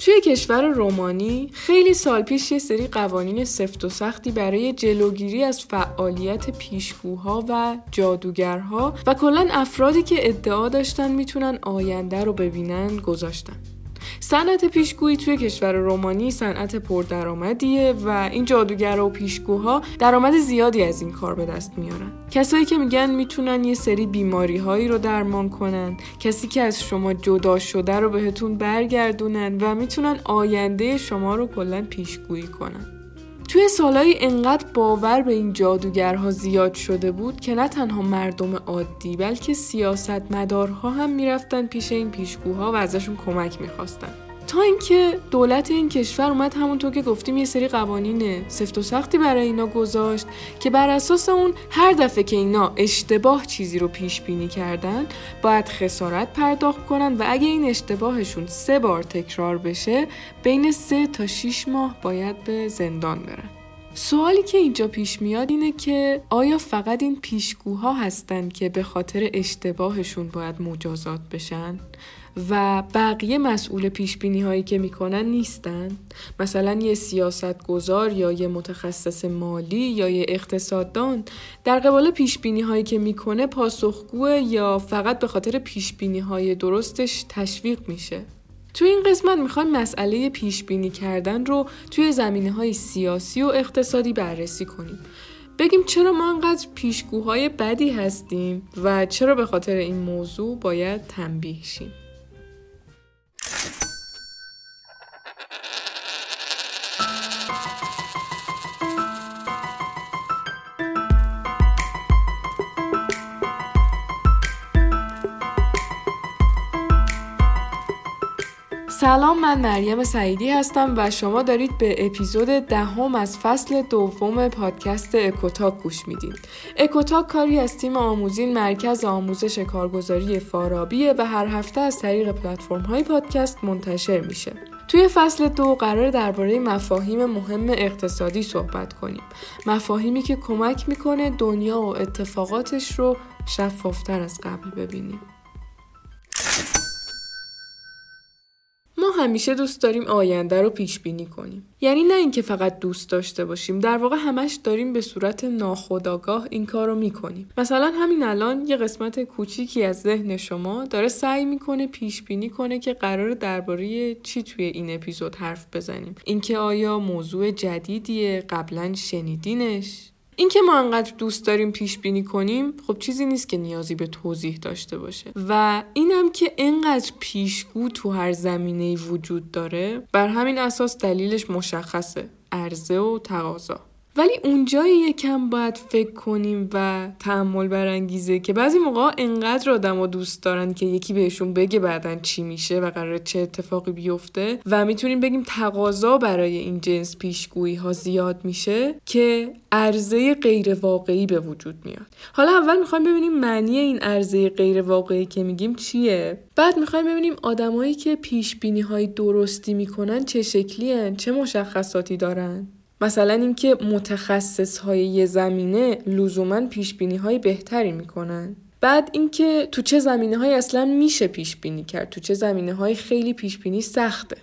توی کشور رومانی خیلی سال پیش یه سری قوانین سفت و سختی برای جلوگیری از فعالیت پیشگوها و جادوگرها و کلا افرادی که ادعا داشتن می‌تونن آینده رو ببینن گذاشتن. صنعت پیشگویی توی کشور رومانی صنعت پردرآمدیه و این جادوگرا و پیشگوها درآمد زیادی از این کار به دست میارن. کسایی که میگن می‌تونن یه سری بیماری هایی رو درمان کنن کسی که از شما جدا شده رو بهتون برگردونن و می‌تونن آینده شما رو کلا پیشگویی کنن. توی سالهایی انقدر باور به این جادوگرها زیاد شده بود که نه تنها مردم عادی بلکه سیاستمدارها هم می‌رفتن پیش این پیشگوها و ازشون کمک می‌خواستن. تا اینکه دولت این کشور اومد همونطور که گفتیم یه سری قوانین سفت و سختی برای اینا گذاشت که بر اساس اون هر دفعه که اینا اشتباه چیزی رو پیش بینی کردن باید خسارت پرداخت کنن و اگه این اشتباهشون سه بار تکرار بشه بین سه تا 6 ماه باید به زندان برن. سوالی که اینجا پیش میاد اینه که آیا فقط این پیشگوها هستن که به خاطر اشتباهشون باید مجازات بشن؟ و بقیه مسئول پیش بینی هایی که می‌کنن نیستن؟ مثلا یه سیاست گذار یا یه متخصص مالی یا یه اقتصاددان در قبال پیش بینی هایی که می‌کنه پاسخگوه یا فقط به خاطر پیش بینی های درستش تشویق میشه؟ توی این قسمت می‌خوایم مسئله پیش بینی کردن رو توی زمینه های سیاسی و اقتصادی بررسی کنیم. بگیم چرا ما انقدر پیشگوهای بدی هستیم و چرا به خاطر این موضوع باید تنبیه شیم. سلام من مریم سعیدی هستم و شما دارید به اپیزود دهم از فصل دوم پادکست اکوتاک گوش می‌دید. اکوتاک کاری از تیم آموزین مرکز آموزش کارگزاری فارابیه و هر هفته از طریق پلتفرم های پادکست منتشر میشه. توی فصل دو قرار درباره مفاهیم مهم اقتصادی صحبت کنیم. مفاهیمی که کمک می‌کنه دنیا و اتفاقاتش رو شفافتر از قبل ببینیم. همیشه دوست داریم آینده رو پیش بینی کنیم. یعنی نه اینکه فقط دوست داشته باشیم در واقع همش داریم به صورت ناخودآگاه این کار رو می‌کنیم. مثلا همین الان یه قسمت کوچیکی از ذهن شما داره سعی می‌کنه پیش بینی کنه که قرار درباره چی توی این اپیزود حرف بزنیم. اینکه آیا موضوع جدیدیه قبلا شنیدینش؟ اینکه ما انقدر دوست داریم پیش بینی کنیم خب چیزی نیست که نیازی به توضیح داشته باشه. و اینم که انقدر پیشگو تو هر زمینه وجود داره بر همین اساس دلیلش مشخصه عرضه و تقاضا. ولی اونجایی یکم باید فکر کنیم و تحمل برانگیزه که بعضی موقع انقدر آدم و دوست دارن که یکی بهشون بگه بعدا چی میشه و قرار چه اتفاقی بیفته و می‌تونیم بگیم تقاضا برای این جنس پیشگویی ها زیاد میشه که عرضه غیر واقعی به وجود میاد. حالا اول می‌خوایم ببینیم معنی این عرضه غیر واقعی که میگیم چیه. بعد می‌خوایم ببینیم آدمایی که پیش بینی های درستی می‌کنن چه شکلی چه مشخصاتی دارن. مثلا اینکه متخصص های یه زمینه لزوما پیش بینی های بهتری می‌کنن. بعد اینکه تو چه زمینه های اصلا میشه پیش بینی کرد تو چه زمینه های خیلی پیش بینی سخته.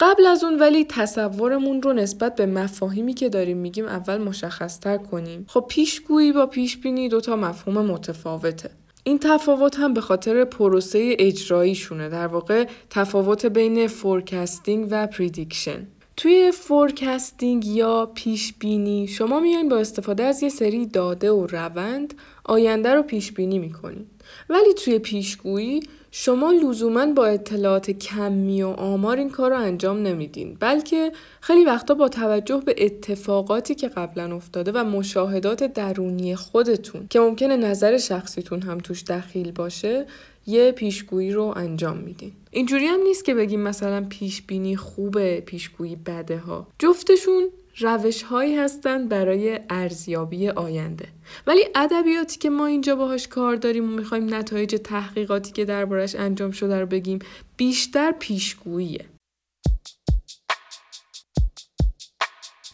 قبل از اون ولی تصورمون رو نسبت به مفاهیمی که داریم میگیم اول مشخص تر کنیم. خب پیشگویی با پیش بینی دوتا مفهوم متفاوته. این تفاوت هم به خاطر پروسه اجراییشونه در واقع تفاوت بین forecasting و prediction توی forecasting یا پیش بینی شما میایین با استفاده از یه سری داده و روند آینده رو پیش بینی می‌کنید ولی توی پیشگویی شما لزوما با اطلاعات کمی و آمار این کار رو انجام نمیدین بلکه خیلی وقتا با توجه به اتفاقاتی که قبلا افتاده و مشاهدات درونی خودتون که ممکنه نظر شخصیتون هم توش دخیل باشه یه پیشگویی رو انجام میدین. اینجوری هم نیست که بگیم مثلا پیش بینی خوبه پیشگویی بده ها. جفتشون روش هایی هستند برای ارزیابی آینده. ولی ادبیاتی که ما اینجا باهاش کار داریم و می‌خوایم نتایج تحقیقاتی که دربارش انجام شده رو بگیم بیشتر پیشگوییه.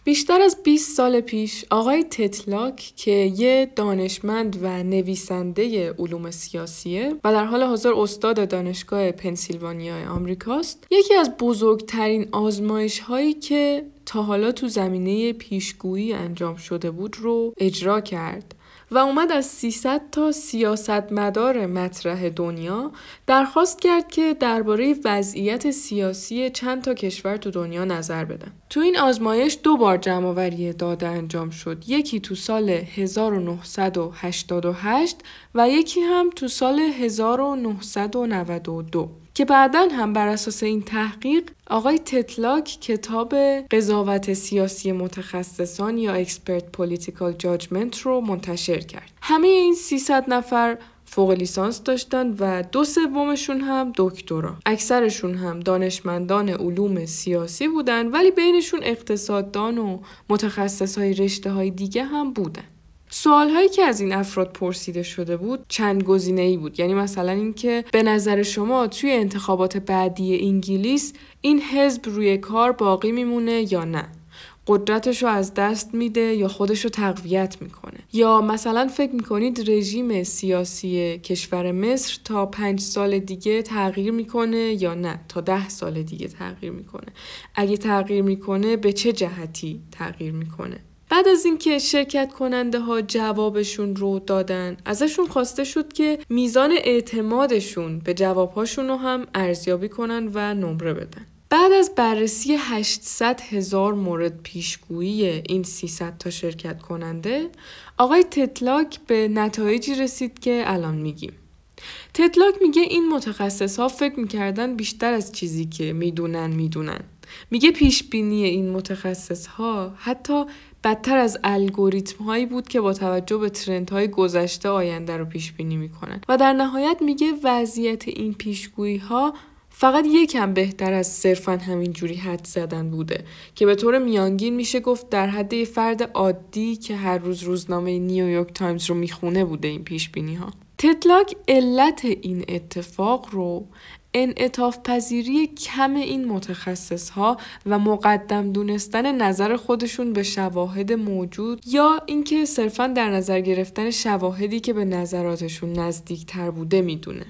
بیشتر از 20 سال پیش آقای تتلاک که یه دانشمند و نویسنده علوم سیاسیه و در حال حاضر استاد دانشگاه پنسیلوانیا آمریکاست یکی از بزرگترین آزمایش هایی که تا حالا تو زمینه پیشگویی انجام شده بود رو اجرا کرد. و اومد از 300 تا سیاستمدار مطرح دنیا درخواست کرد که درباره وضعیت سیاسی چند تا کشور تو دنیا نظر بدن. تو این آزمایش دو بار جمعآوری داده انجام شد. یکی تو سال 1988 و یکی هم تو سال 1992. که بعدا هم بر اساس این تحقیق آقای تتلاک کتاب قضاوت سیاسی متخصصان یا Expert Political Judgment رو منتشر کرد. همه این 300 نفر فوق لیسانس داشتن و دو سومشون هم دکترا. اکثرشون هم دانشمندان علوم سیاسی بودن ولی بینشون اقتصاددان و متخصص های رشته های دیگه هم بودن. سوال هایی که از این افراد پرسیده شده بود چند گزینه ای بود. یعنی مثلا اینکه به نظر شما توی انتخابات بعدی انگلیس این حزب روی کار باقی میمونه یا نه؟ قدرتش رو از دست میده یا خودش رو تقویت می‌کنه؟ یا مثلا فکر می‌کنید رژیم سیاسی کشور مصر تا پنج سال دیگه تغییر می‌کنه یا نه؟ تا ده سال دیگه تغییر می‌کنه. اگه تغییر می‌کنه به چه جهتی تغییر می‌کنه؟ بعد از اینکه شرکت کننده ها جوابشون رو دادن ازشون خواسته شد که میزان اعتمادشون به جوابهاشون رو هم ارزیابی کنن و نمره بدن. بعد از بررسی 800 هزار مورد پیشگویی این 300 تا شرکت کننده آقای تتلاک به نتایجی رسید که الان میگیم. تتلاک میگه این متخصص ها فکر می‌کردن بیشتر از چیزی که می‌دونن می‌دونن. میگه پیش بینی این متخصص ها حتی بدتر از الگوریتم هایی بود که با توجه به trend های گذشته آینده رو پیش بینی می‌کنن. و در نهایت میگه وضعیت این پیشگویی ها فقط یکم بهتر از صرفا همین جوری حدس زدن بوده که به طور میانگین میشه گفت در حد فرد عادی که هر روز روزنامه نیویورک تایمز رو می‌خونه بوده این پیش بینی ها تتلاک علت این اتفاق رو انعطاف پذیری کم این متخصص ها و مقدم دونستن نظر خودشون به شواهد موجود یا اینکه صرفا در نظر گرفتن شواهدی که به نظراتشون نزدیک تر بوده می‌دونه.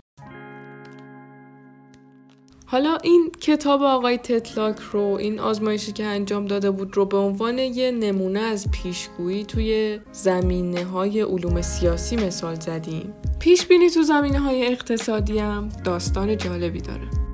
حالا این کتاب آقای تتلاک رو این آزمایشی که انجام داده بود رو به عنوان یه نمونه از پیشگویی توی زمینه های علوم سیاسی مثال زدیم پیش بینی تو زمینه های اقتصادی هم داستان جالبی داره.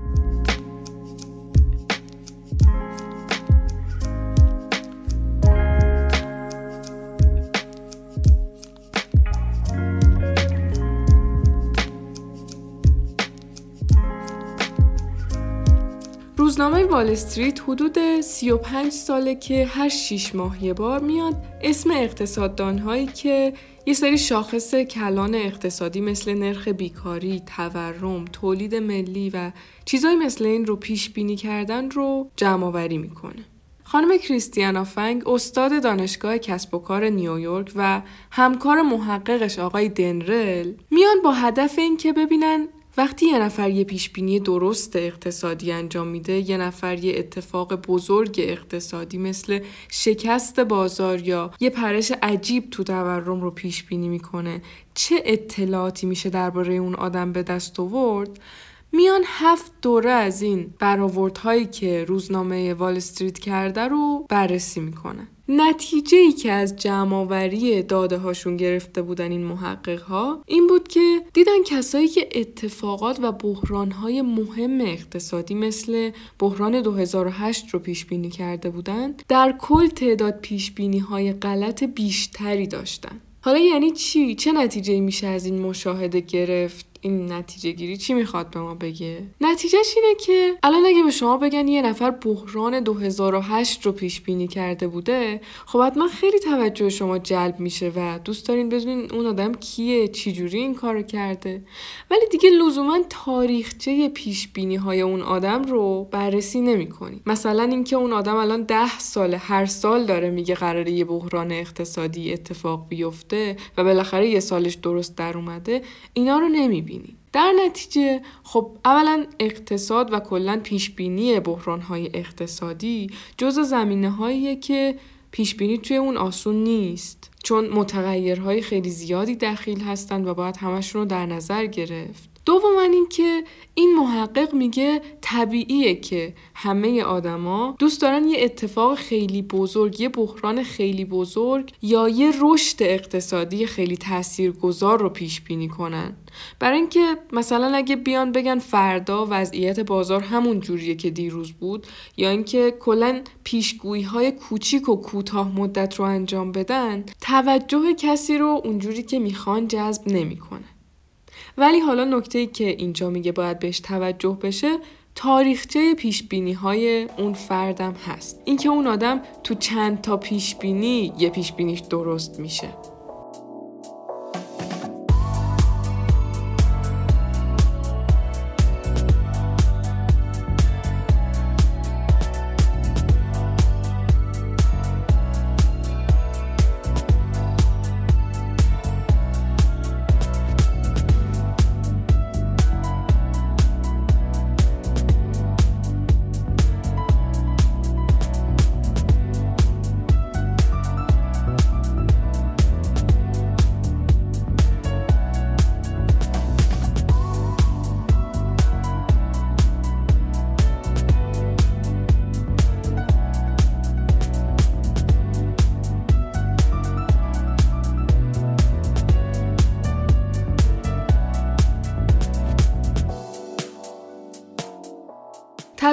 روزنامه وال استریت حدود 35 ساله که هر 6 ماه یه بار میاد اسم اقتصاددان هایی که یه سری شاخص کلان اقتصادی مثل نرخ بیکاری، تورم، تولید ملی و چیزایی مثل این رو پیش بینی کردن رو جمع آوری می‌کنه. خانم کریستیانا فنگ استاد دانشگاه کسب و کار نیویورک و همکار محققش آقای دنرل میان با هدف اینکه ببینن وقتی یه نفر یه پیشبینی درست اقتصادی انجام میده یه نفر یه اتفاق بزرگ اقتصادی مثل شکست بازار یا یه پرش عجیب تو تورم رو پیش بینی می‌کنه. چه اطلاعاتی میشه درباره اون آدم به دست آورد؟ میان هفت دوره از این برآوردهایی که روزنامه وال استریت کرده رو بررسی می‌کنن نتیجه ای که از جمعآوری داده هاشون گرفته بودن این محقق ها این بود که دیدن کسایی که اتفاقات و بحران های مهم اقتصادی مثل بحران 2008 رو پیش بینی کرده بودند در کل تعداد پیش بینی های غلط بیشتری داشتن حالا یعنی چی؟ چه نتیجه میشه از این مشاهده گرفت؟ این نتیجه گیری چی می‌خواد به ما بگه؟ نتیجهش اینه که الان اگه به شما بگن یه نفر بحران 2008 رو پیش بینی کرده بوده خب حتما خیلی توجه شما جلب میشه و دوست دارین بدونین اون آدم کیه چجوری این کارو کرده. ولی دیگه لزوما تاریخچه پیش بینی های اون آدم رو بررسی نمی‌کنی مثلا اینکه اون آدم الان ده سال هر سال داره میگه قراره یه بحران اقتصادی اتفاق بیفته و بالاخره یه سالش درست در اومده اینا رو نمی‌بینی در نتیجه خب اولا اقتصاد و کلا پیش بینی بحران های اقتصادی جز زمینه هاییه که پیش بینی توی اون آسون نیست. چون متغیرهای خیلی زیادی دخیل هستن و باید همشون رو در نظر گرفت. دوم این که این محقق میگه طبیعیه که همه آدما دوست دارن یه اتفاق خیلی بزرگ یه بحران خیلی بزرگ یا یه رشد اقتصادی خیلی تاثیرگذار رو پیش بینی کنن. برای اینکه مثلا اگه بیان بگن فردا وضعیت بازار همون جوریه که دیروز بود یا اینکه کلا پیشگویی های کوچیک و کوتاه مدت رو انجام بدن توجه کسی رو اونجوری که می‌خوان جذب نمی‌کنه. ولی حالا نکته ای که اینجا میگه باید بهش توجه بشه تاریخچه پیش بینی های اون فردم هست. اینکه اون آدم تو چند تا پیش بینی یه پیش بینیش درست میشه.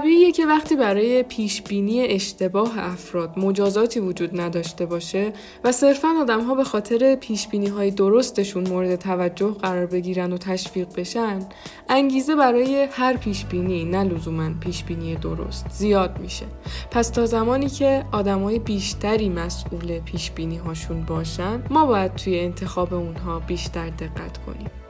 طبیعیه که وقتی برای پیش بینی اشتباه افراد مجازاتی وجود نداشته باشه و صرفا آدم ها به خاطر پیش بینی های درستشون مورد توجه قرار بگیرن و تشویق بشن انگیزه برای هر پیش بینی نه لزوما پیش بینی درست زیاد میشه. پس تا زمانی که آدمای بیشتری مسئول پیش بینی هاشون باشن ما باید توی انتخاب اونها بیشتر دقت کنیم.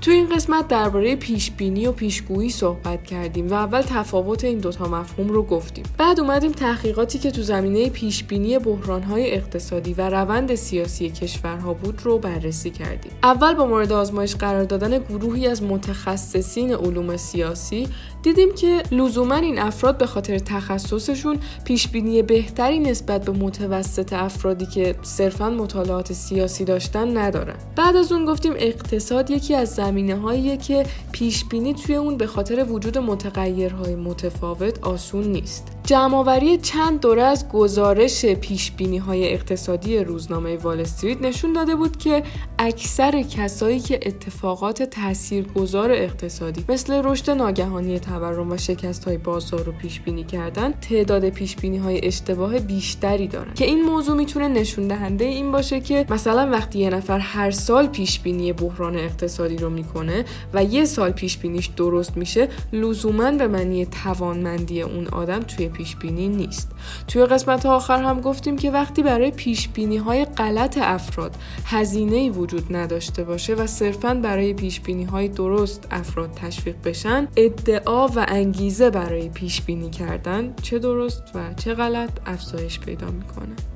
تو این قسمت درباره پیش بینی و پیشگویی صحبت کردیم و اول تفاوت این دوتا مفهوم رو گفتیم. بعد اومدیم تحقیقاتی که تو زمینه پیش بینی بحرانهای اقتصادی و روند سیاسی کشورها بود رو بررسی کردیم. اول با مورد آزمایش قرار دادن گروهی از متخصصین علوم سیاسی دیدیم که لزوما این افراد به خاطر تخصصشون پیش بینی بهتری نسبت به متوسط افرادی که صرفا مطالعات سیاسی داشتن ندارن. بعد از اون گفتیم اقتصاد یکی از زمینه هاییه که پیش بینی توی اون به خاطر وجود متغیرهای متفاوت آسون نیست. جمعآوری چند دوره از گزارش پیش بینی های اقتصادی روزنامه وال استریت نشون داده بود که اکثر کسایی که اتفاقات تاثیرگذار اقتصادی مثل رشد ناگهانی تورم و شکست های بازار رو پیش بینی کردن تعداد پیش بینی های اشتباه بیشتری دارن. که این موضوع می‌تونه نشون دهنده این باشه که مثلا وقتی یه نفر هر سال پیش بینی بحران اقتصادی رو می‌کنه و یه سال پیش بینیش درست میشه لزوما به معنی توانمندی اون آدم توی پیش بینی نیست. توی قسمت آخر هم گفتیم که وقتی برای پیش بینی های غلط افراد هزینه ای وجود نداشته باشه و صرفا برای پیش بینی های درست افراد تشویق بشن ادعا و انگیزه برای پیش بینی کردن چه درست و چه غلط افزایش پیدا می‌کنه.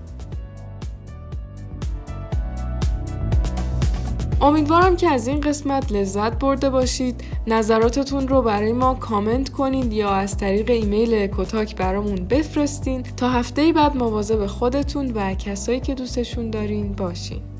امیدوارم که از این قسمت لذت برده باشید. نظراتتون رو برای ما کامنت کنید یا از طریق ایمیل کتاک برامون بفرستین. تا هفته بعد مواظب خودتون و کسایی که دوستشون دارین باشین.